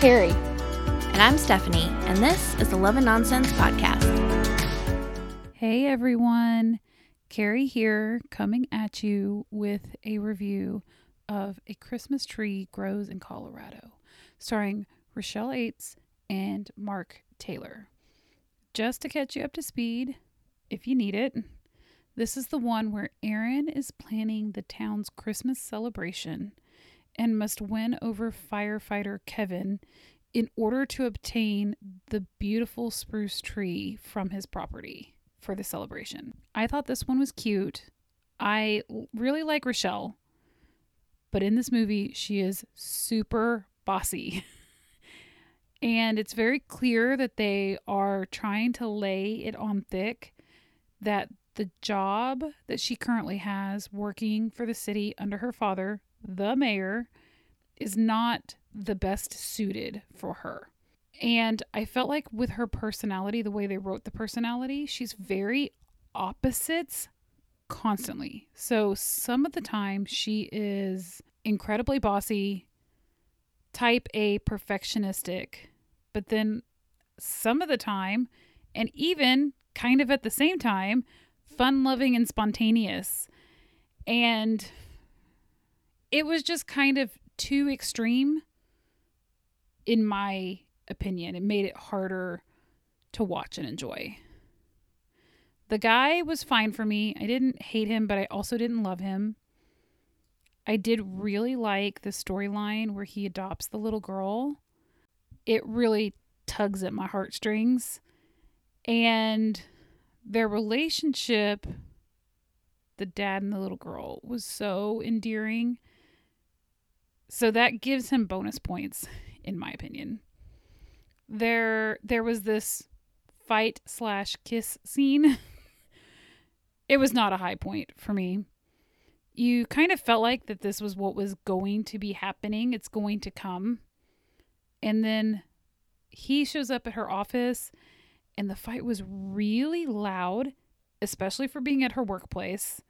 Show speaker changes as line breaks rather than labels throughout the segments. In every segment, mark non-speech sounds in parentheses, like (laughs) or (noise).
Carrie.
And I'm Stephanie, and this is the Love and Nonsense Podcast.
Hey everyone, Carrie here, coming at you with a review of A Christmas Tree Grows in Colorado, starring Rochelle Aytes and Mark Taylor. Just to catch you up to speed, if you need it, this is the one where Erin is planning the town's Christmas celebration and must win over firefighter Kevin in order to obtain the beautiful spruce tree from his property for the celebration. I thought this one was cute. I really like Rochelle, but in this movie, she is super bossy. (laughs) and it's very clear that they are trying to lay it on thick that the job that she currently has working for the city under her father, the mayor, is not the best suited for her. And I felt like with her personality, the way they wrote the personality, she's very opposites constantly. So some of the time she is incredibly bossy, type A perfectionistic, but then some of the time, and even kind of at the same time, fun loving and spontaneous. And it was just kind of too extreme, in my opinion. It made it harder to watch and enjoy. The guy was fine for me. I didn't hate him, but I also didn't love him. I did really like the storyline where he adopts the little girl. It really tugs at my heartstrings. And their relationship, the dad and the little girl, was so endearing. So that gives him bonus points, in my opinion. There, there was this fight slash kiss scene. (laughs) it was not a high point for me. You kind of felt like that this was what was going to be happening. It's going to come. And then he shows up at her office and the fight was really loud, especially for being at her workplace.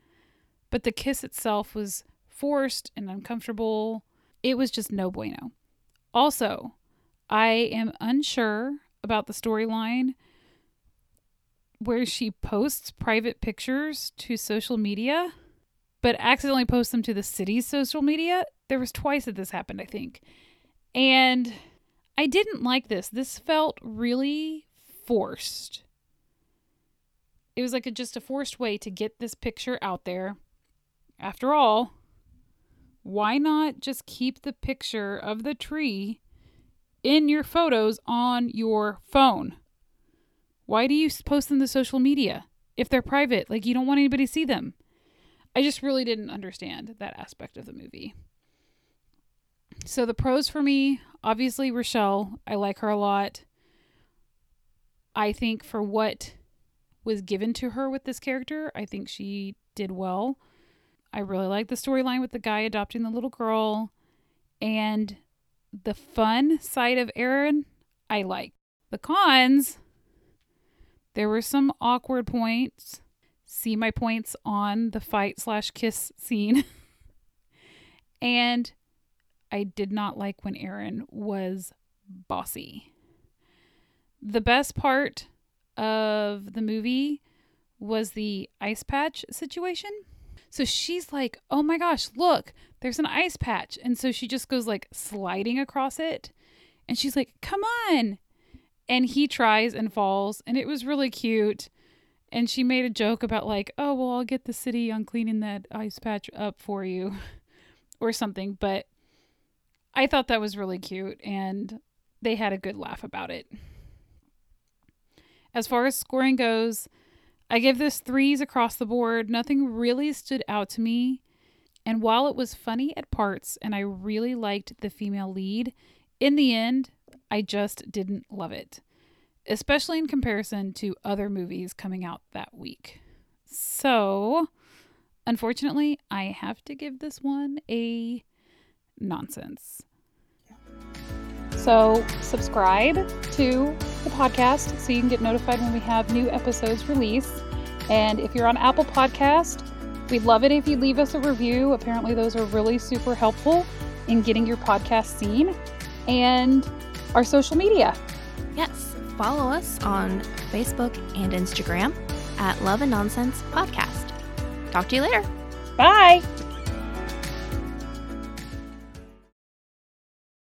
But the kiss itself was forced and uncomfortable. It was just no bueno. Also, I am unsure about the storyline where she posts private pictures to social media, but accidentally posts them to the city's social media. There was twice that this happened, I think. And I didn't like this. This felt really forced. It was like a, just a forced way to get this picture out there. After all, why not just keep the picture of the tree in your photos on your phone? Why do you post them to social media if they're private? Like you don't want anybody to see them. I just really didn't understand that aspect of the movie. So the pros for me, obviously Rochelle, I like her a lot. I think for what was given to her with this character, I think she did well. I really like the storyline with the guy adopting the little girl and the fun side of Erin, I like. The cons, there were some awkward points. See my points on the fight slash kiss scene. (laughs) and I did not like when Erin was bossy. The best part of the movie was the ice patch situation. So she's like, oh my gosh, look, there's an ice patch. And so she just goes like sliding across it. And she's like, come on. And he tries and falls. And it was really cute. And she made a joke about, like, oh, well, I'll get the city on cleaning that ice patch up for you (laughs) or something. But I thought that was really cute. And they had a good laugh about it. As far as scoring goes, I give this threes across the board. Nothing really stood out to me. And while it was funny at parts and I really liked the female lead, in the end, I just didn't love it, especially in comparison to other movies coming out that week. So, unfortunately, I have to give this one a nonsense. So, subscribe to the podcast so you can get notified when we have new episodes released. And if you're on Apple Podcast, we'd love it if you leave us a review. Apparently, those are really super helpful in getting your podcast seen. And our social media.
Yes, follow us on Facebook and Instagram at Love and Nonsense Podcast. Talk to you later.
Bye.